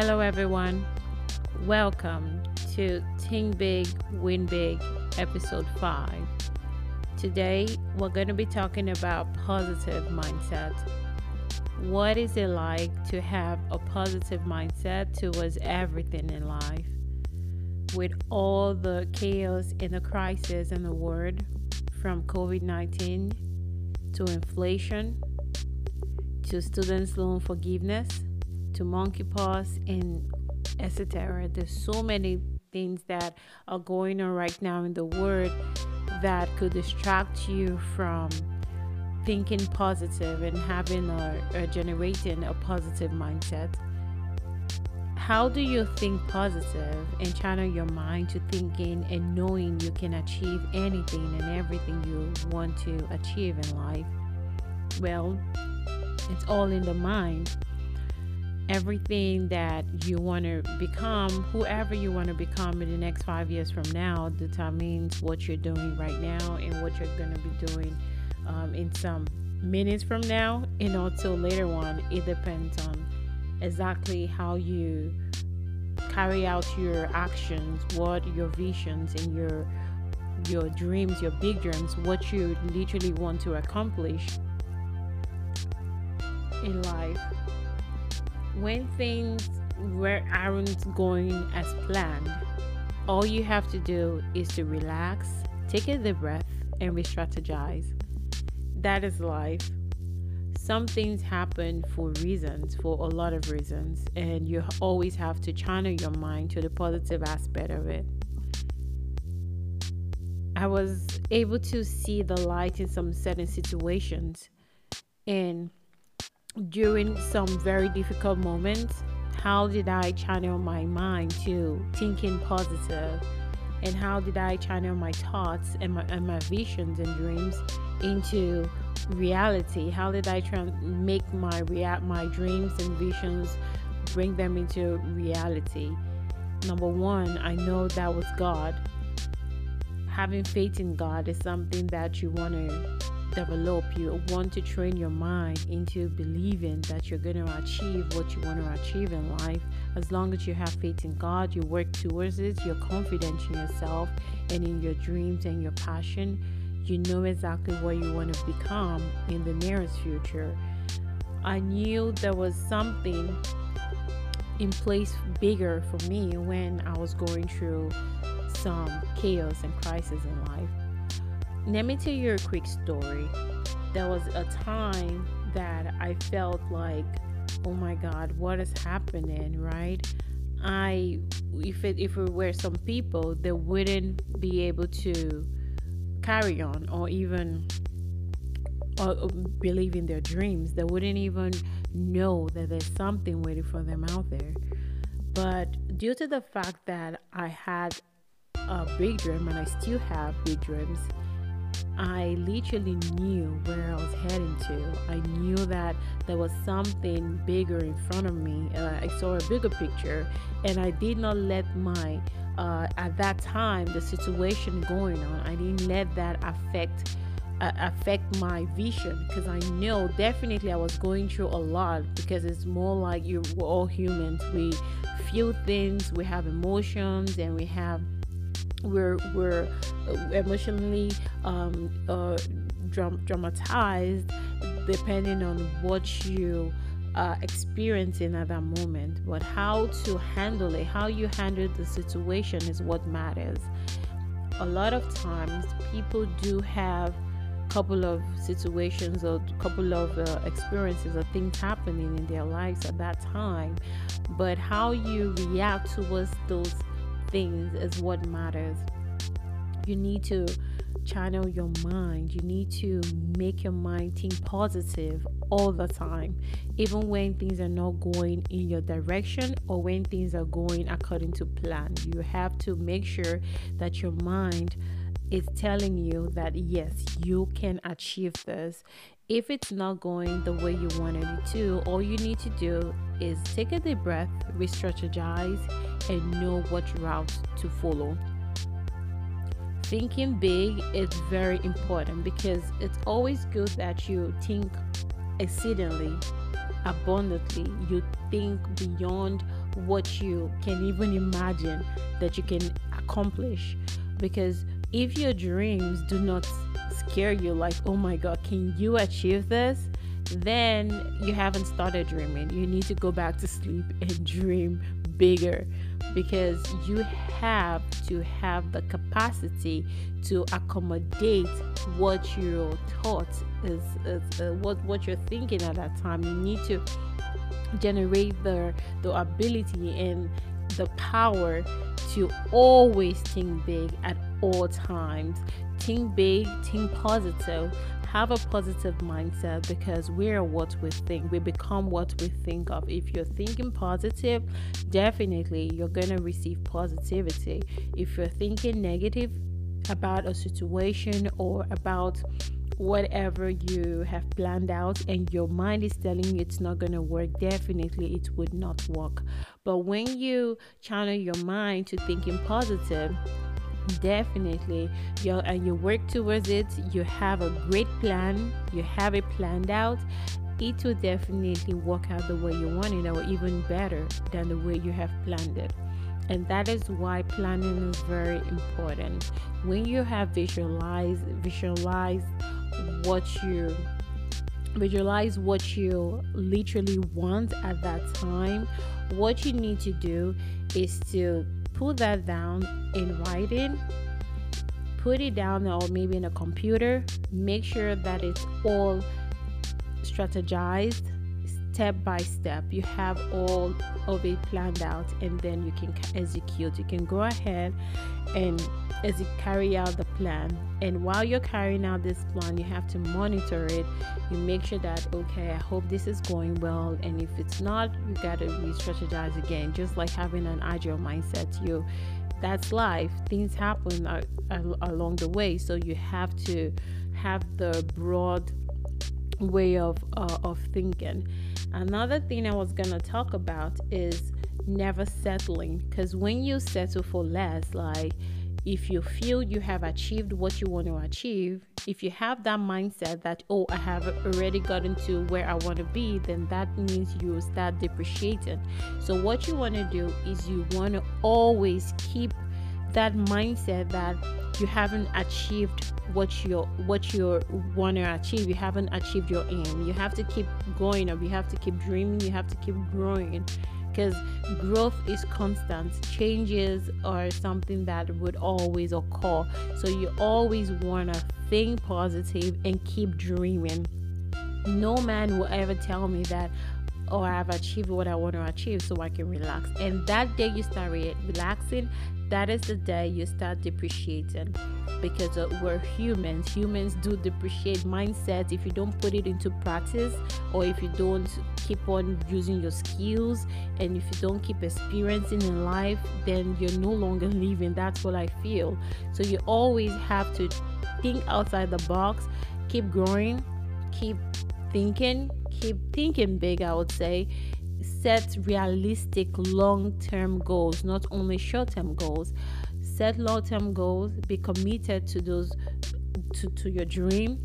Hello, everyone. Welcome to Think Big, Win Big, episode 5. Today, we're going to be talking about positive mindset. What is it like to have a positive mindset towards everything in life? With all the chaos and the crisis in the world, from COVID 19 to inflation to students' loan forgiveness to monkeypox and etc. There's so many things that are going on right now in the world that could distract you from thinking positive and having or generating a positive mindset. How do you think positive and channel your mind to thinking and knowing you can achieve anything and everything you want to achieve in life? Well, it's all in the mind everything that you want to become, whoever you want to become in the next five years from now, determines what you're doing right now and what you're going to be doing um, in some minutes from now and also later on. It depends on exactly how you carry out your actions, what your visions and your your dreams, your big dreams, what you literally want to accomplish in life when things were aren't going as planned, all you have to do is to relax, take a deep breath, and re-strategize. That is life. Some things happen for reasons, for a lot of reasons, and you always have to channel your mind to the positive aspect of it. I was able to see the light in some certain situations, and during some very difficult moments, how did I channel my mind to thinking positive? And how did I channel my thoughts and my, and my visions and dreams into reality? How did I try make my rea- my dreams and visions bring them into reality? Number one, I know that was God. Having faith in God is something that you want to develop, you want to train your mind into believing that you're going to achieve what you want to achieve in life. As long as you have faith in God, you work towards it, you're confident in yourself and in your dreams and your passion, you know exactly what you want to become in the nearest future. I knew there was something in place bigger for me when I was going through some chaos and crisis in life let me tell you a quick story. There was a time that I felt like, oh my God, what is happening, right? I, if it, if it were some people, they wouldn't be able to carry on or even or believe in their dreams. They wouldn't even know that there's something waiting for them out there. But due to the fact that I had a big dream and I still have big dreams, I literally knew where I was heading to. I knew that there was something bigger in front of me. Uh, I saw a bigger picture, and I did not let my, uh, at that time, the situation going on, I didn't let that affect. Uh, affect my vision because I know definitely I was going through a lot because it's more like you we're all humans we feel things we have emotions and we have we're we're emotionally um, uh, dram- dramatized depending on what you are experiencing at that moment. But how to handle it how you handle the situation is what matters. A lot of times people do have a couple of situations or a couple of uh, experiences or things happening in their lives at that time. But how you react towards those things is what matters. You need to channel your mind. You need to make your mind think positive all the time, even when things are not going in your direction or when things are going according to plan. You have to make sure that your mind is telling you that yes, you can achieve this. If it's not going the way you wanted it to, all you need to do is take a deep breath, re strategize, and know what route to follow. Thinking big is very important because it's always good that you think exceedingly abundantly, you think beyond what you can even imagine that you can accomplish because if your dreams do not scare you like oh my god can you achieve this? then you haven't started dreaming. You need to go back to sleep and dream bigger because you have to have the capacity to accommodate what your thought is, is uh, what what you're thinking at that time. You need to generate the the ability and the power to always think big at all times think big think positive have a positive mindset because we're what we think. We become what we think of. If you're thinking positive, definitely you're going to receive positivity. If you're thinking negative about a situation or about whatever you have planned out and your mind is telling you it's not going to work, definitely it would not work. But when you channel your mind to thinking positive, definitely you and you work towards it you have a great plan you have it planned out it will definitely work out the way you want it or even better than the way you have planned it and that is why planning is very important when you have visualized visualize what you visualize what you literally want at that time what you need to do is to put that down in writing put it down or maybe in a computer make sure that it's all strategized step by step you have all of it planned out and then you can execute. You can go ahead and as you carry out the plan. And while you're carrying out this plan you have to monitor it. You make sure that okay i hope this is going well and if it's not you got to re-strategize again. Just like having an agile mindset you that's life. Things happen along the way so you have to have the broad way of uh, of thinking another thing i was to talk about is never settling because when you settle for less like if you feel you have achieved what you want to achieve, if you have that mindset that, oh, I have already gotten to where I want to be, then that means you start depreciating. So, what you want to do is you want to always keep that mindset that you haven't achieved what you what you want to achieve. You haven't achieved your aim. You have to keep going up. You have to keep dreaming. You have to keep growing. Because growth is constant. Changes are something that would always occur. So you always want to think positive and keep dreaming. No man will ever tell me that oh i've achieved what i want to achieve so i can relax. And that day you start re- relaxing that is the day you start depreciating because uh, we're humans. Humans do depreciate mindset if you don't put it into practice or if you don't keep on using your skills and if you don't keep experiencing in life, then you're no longer living. That's what I feel. So you always have to think outside the box, keep growing, keep thinking, keep thinking big, I would say set realistic long term goals, not only short term goals. Set long term goals, be committed to those to, to your dream,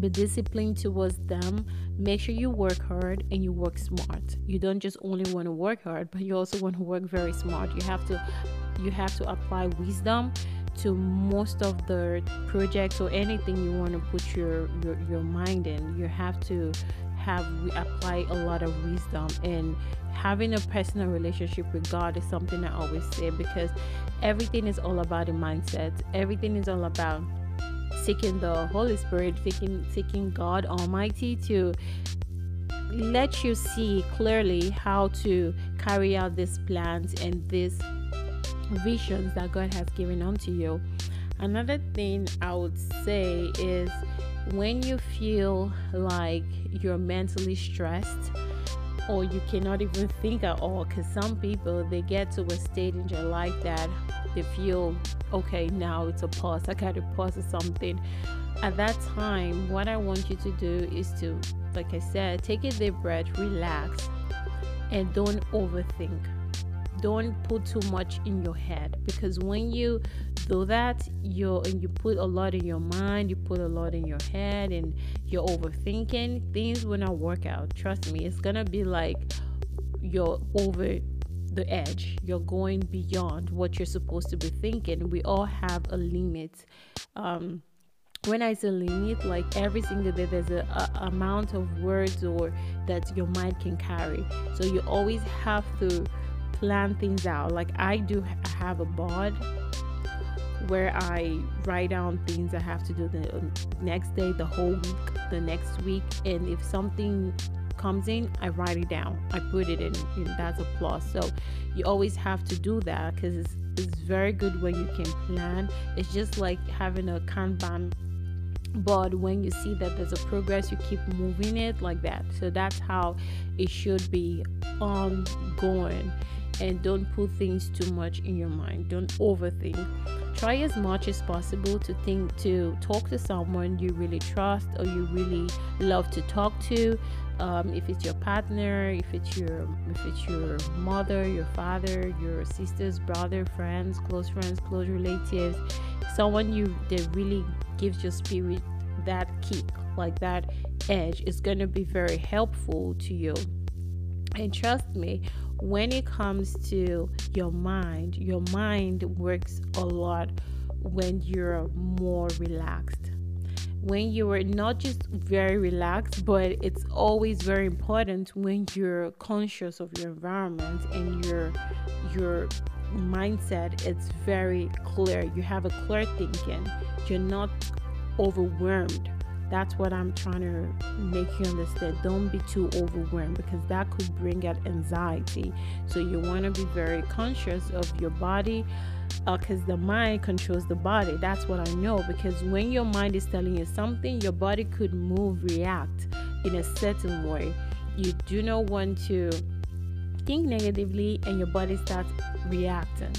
be disciplined towards them. Make sure you work hard and you work smart. You don't just only want to work hard, but you also want to work very smart. You have to you have to apply wisdom to most of the projects or anything you want to put your, your your mind in you have to have we applied a lot of wisdom and having a personal relationship with God is something I always say because everything is all about the mindset. Everything is all about seeking the Holy Spirit, seeking seeking God Almighty to let you see clearly how to carry out these plans and these visions that God has given unto you. Another thing I would say is when you feel like you're mentally stressed or you cannot even think at all because some people they get to a stage in their life that they feel okay now it's a pause. I gotta pause or something. At that time what i want you to do is to like i said take a deep breath relax and don't overthink. Don't put too much in your head because when you do that you and you put a lot in your mind you put a lot in your head and you're overthinking things will not work out trust me it's gonna be like you're over the edge. You're going beyond what you're supposed to be thinking. We all have a limit. Um, when I say limit, like every single day, there's a, a, amount of words or that your mind can carry. So you always have to plan things out. Like I do have a board where I write down things I have to do the um, next day, the whole week, the next week, and if something comes in, I write it down. I put it in. that's a plus. So you always have to do that because it's, it's very good when you can plan. It's just like having a Kanban but when you see that there's a progress you keep moving it like that so that's how it should be ongoing and don't put things too much in your mind don't overthink try as much as possible to think to talk to someone you really trust or you really love to talk to. Um, if it's your partner if it's your if it's your mother your father your sisters brother friends close friends close relatives someone you that really gives your spirit that kick like that edge is going to be very helpful to you. And trust me when it comes to your mind your mind works a lot when you're more relaxed when you are not just very relaxed, but it's always very important when you're conscious of your environment and your your mindset it's very clear. You have a clear thinking. You're not overwhelmed. That's what I'm trying to make you understand. Don't be too overwhelmed because that could bring out anxiety. So you want to be very conscious of your body, because uh, the mind controls the body. That's what I know. Because when your mind is telling you something, your body could move, react in a certain way. You do not want to think negatively, and your body starts reacting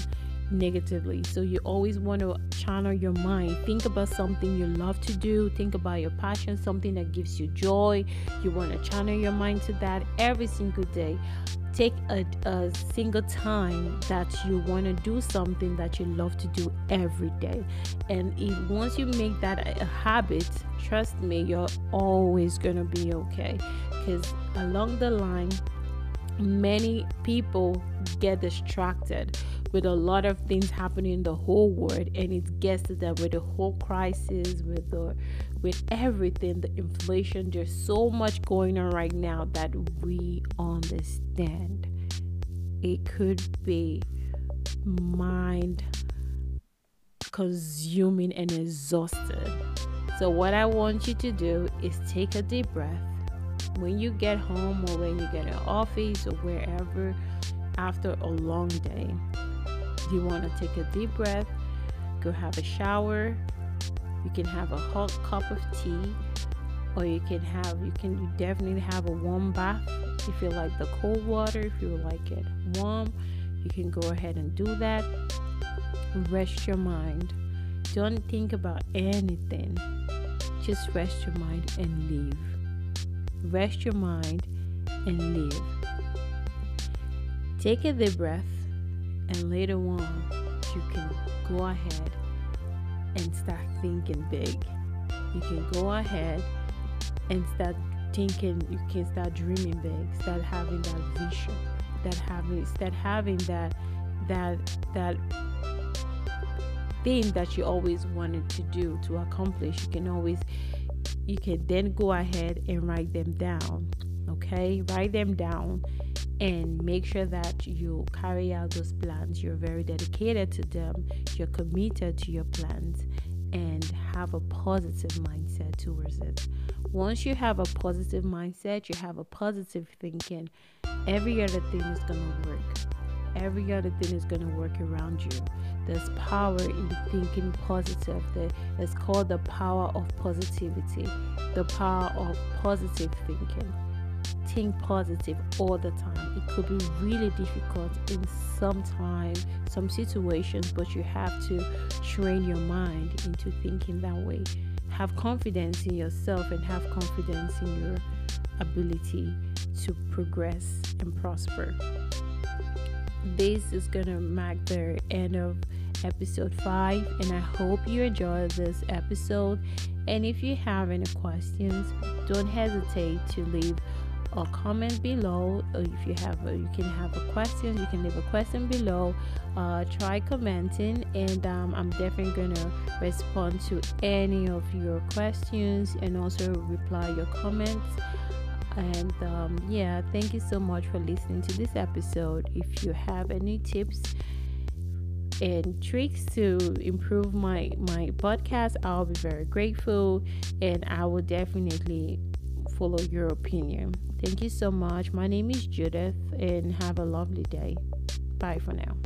negatively. So you always want to channel your mind. Think about something you love to do. Think about your passion, something that gives you joy. You want to channel your mind to that every single day take a, a single time that you want to do something that you love to do every day and if once you make that a habit trust me you're always going to be okay because along the line many people get distracted with a lot of things happening in the whole world and it gets to that with the whole crisis with the with everything the inflation there's so much going on right now that we understand. It could be mind consuming and exhausted. So what i want you to do is take a deep breath. When you get home or when you get an office or wherever after a long day you want to take a deep breath? Go have a shower. You can have a hot cup of tea or you can have you can you definitely have a warm bath if you like the cold water if you like it warm. You can go ahead and do that. Rest your mind. Don't think about anything. Just rest your mind and leave. Rest your mind and live. Take a deep breath, and later on, you can go ahead and start thinking big. You can go ahead and start thinking, you can start dreaming big, start having that vision, that having, start having that, that, that thing that you always wanted to do to accomplish. You can always you can then go ahead and write them down. Okay, write them down and make sure that you carry out those plans. You're very dedicated to them, you're committed to your plans, and have a positive mindset towards it. Once you have a positive mindset, you have a positive thinking, every other thing is going to work every other thing is going to work around you. There's power in thinking positive. It's called the power of positivity, the power of positive thinking. Think positive all the time. It could be really difficult in some time, some situations, but you have to train your mind into thinking that way. Have confidence in yourself and have confidence in your ability to progress and prosper this is gonna mark the end of episode 5 and i hope you enjoyed this episode and if you have any questions don't hesitate to leave a comment below. If you have, a, you can have a question. You can leave a question below. Uh, try commenting, and um, I'm definitely gonna respond to any of your questions and also reply your comments. And um, yeah, thank you so much for listening to this episode. If you have any tips and tricks to improve my my podcast, I'll be very grateful, and I will definitely follow your opinion. Thank you so much. My name is Judith, and have a lovely day. Bye for now.